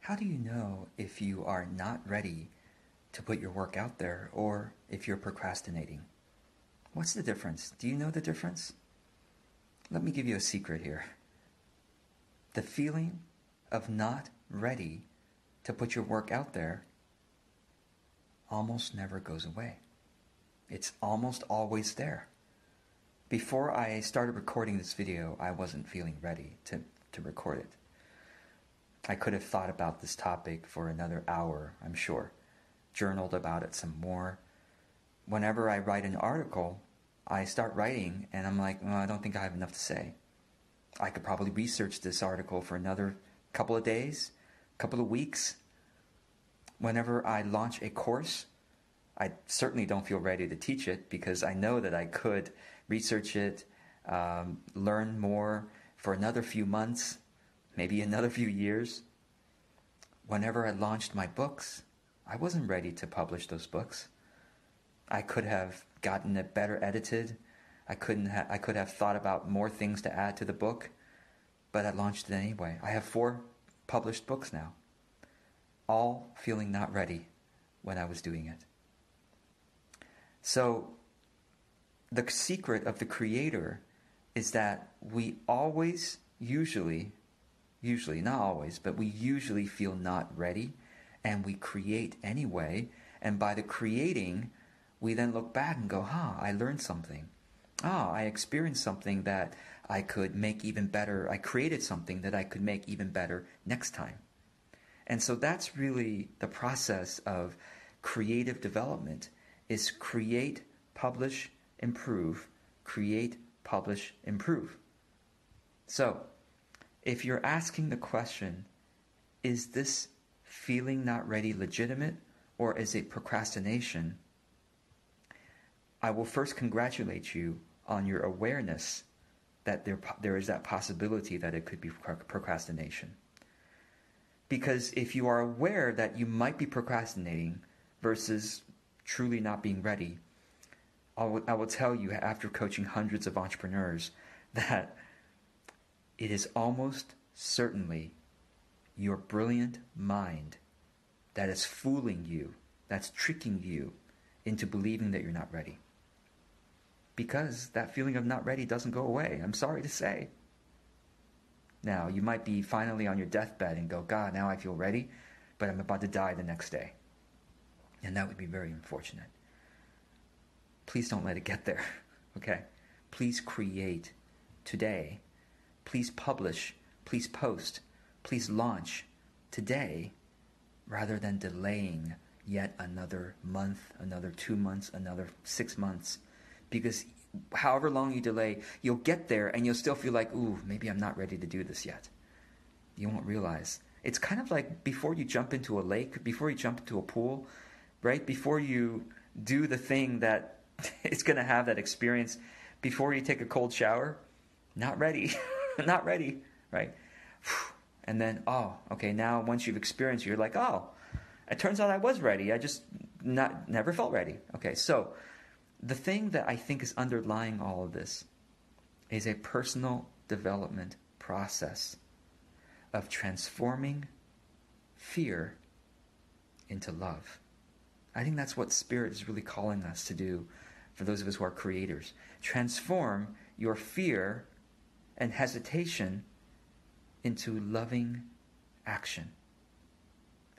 How do you know if you are not ready to put your work out there or if you're procrastinating? What's the difference? Do you know the difference? Let me give you a secret here. The feeling of not ready to put your work out there almost never goes away. It's almost always there. Before I started recording this video, I wasn't feeling ready to, to record it. I could have thought about this topic for another hour, I'm sure, journaled about it some more. Whenever I write an article, I start writing and I'm like, well, I don't think I have enough to say. I could probably research this article for another couple of days, couple of weeks. Whenever I launch a course, I certainly don't feel ready to teach it because I know that I could research it, um, learn more for another few months, maybe another few years. Whenever I launched my books, I wasn't ready to publish those books. I could have gotten it better edited. I couldn't ha- I could have thought about more things to add to the book, but I launched it anyway. I have four published books now, all feeling not ready when I was doing it. So, the secret of the creator is that we always, usually, usually, not always, but we usually feel not ready and we create anyway. And by the creating, we then look back and go, huh, I learned something. Ah, I experienced something that I could make even better. I created something that I could make even better next time. And so that's really the process of creative development is create, publish, improve, create, publish, improve. So, if you're asking the question, is this feeling not ready legitimate or is it procrastination? I will first congratulate you on your awareness that there, there is that possibility that it could be procrastination. Because if you are aware that you might be procrastinating versus truly not being ready, I will, I will tell you after coaching hundreds of entrepreneurs that it is almost certainly your brilliant mind that is fooling you, that's tricking you into believing that you're not ready because that feeling of not ready doesn't go away. I'm sorry to say. Now, you might be finally on your deathbed and go, God, now I feel ready, but I'm about to die the next day. And that would be very unfortunate. Please don't let it get there, okay? Please create today. Please publish. Please post. Please launch today rather than delaying yet another month, another two months, another six months because however long you delay, you'll get there and you'll still feel like, ooh, maybe I'm not ready to do this yet. You won't realize. It's kind of like before you jump into a lake, before you jump into a pool, right? Before you do the thing that is going to have that experience, before you take a cold shower, not ready, not ready, right? And then, oh, okay, now once you've experienced, you're like, oh, it turns out I was ready. I just not never felt ready. Okay, so the thing that I think is underlying all of this is a personal development process of transforming fear into love. I think that's what Spirit is really calling us to do for those of us who are creators. Transform your fear and hesitation into loving action.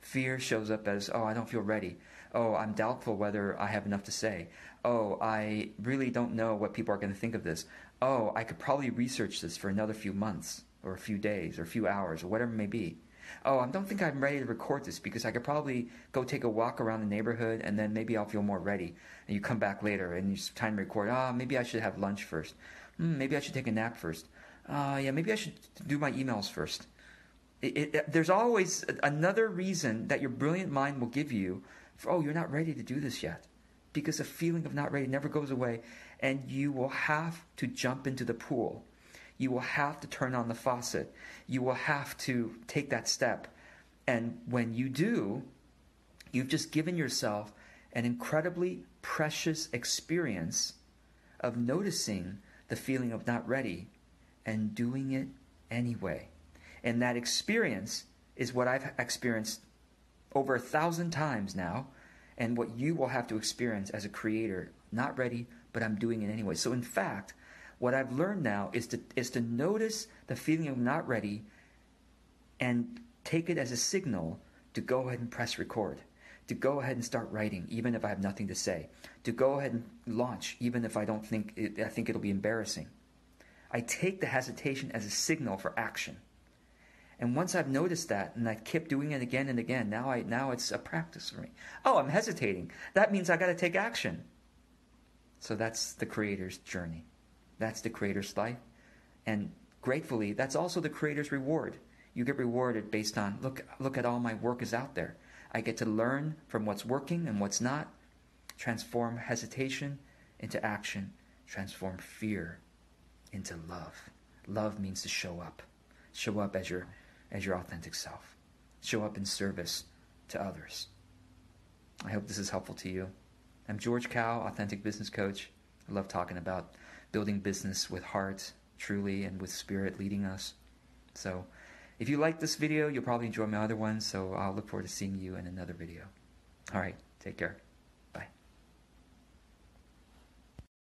Fear shows up as, oh, I don't feel ready. Oh, I'm doubtful whether I have enough to say. Oh, I really don't know what people are going to think of this. Oh, I could probably research this for another few months or a few days or a few hours or whatever it may be. Oh, I don't think I'm ready to record this because I could probably go take a walk around the neighborhood and then maybe I'll feel more ready. And you come back later and it's time to record. Ah, oh, maybe I should have lunch first. Mm, maybe I should take a nap first. Uh, yeah, maybe I should do my emails first. It, it, there's always another reason that your brilliant mind will give you for, oh, you're not ready to do this yet. Because the feeling of not ready never goes away, and you will have to jump into the pool. You will have to turn on the faucet. You will have to take that step. And when you do, you've just given yourself an incredibly precious experience of noticing the feeling of not ready and doing it anyway. And that experience is what I've experienced over a thousand times now, and what you will have to experience as a creator. Not ready, but I'm doing it anyway. So, in fact, what I've learned now is to, is to notice the feeling of not ready and take it as a signal to go ahead and press record, to go ahead and start writing, even if I have nothing to say, to go ahead and launch, even if I don't think it, I think it'll be embarrassing. I take the hesitation as a signal for action. And once I've noticed that and I keep doing it again and again, now I now it's a practice for me. Oh, I'm hesitating. That means I got to take action. So that's the creator's journey. That's the creator's life. And gratefully, that's also the creator's reward. You get rewarded based on look look at all my work is out there. I get to learn from what's working and what's not, transform hesitation into action, transform fear into love. Love means to show up. Show up as your as your authentic self. Show up in service to others. I hope this is helpful to you. I'm George Kao, authentic business coach. I love talking about building business with heart, truly, and with spirit leading us. So, if you like this video, you'll probably enjoy my other ones, so I'll look forward to seeing you in another video. All right, take care.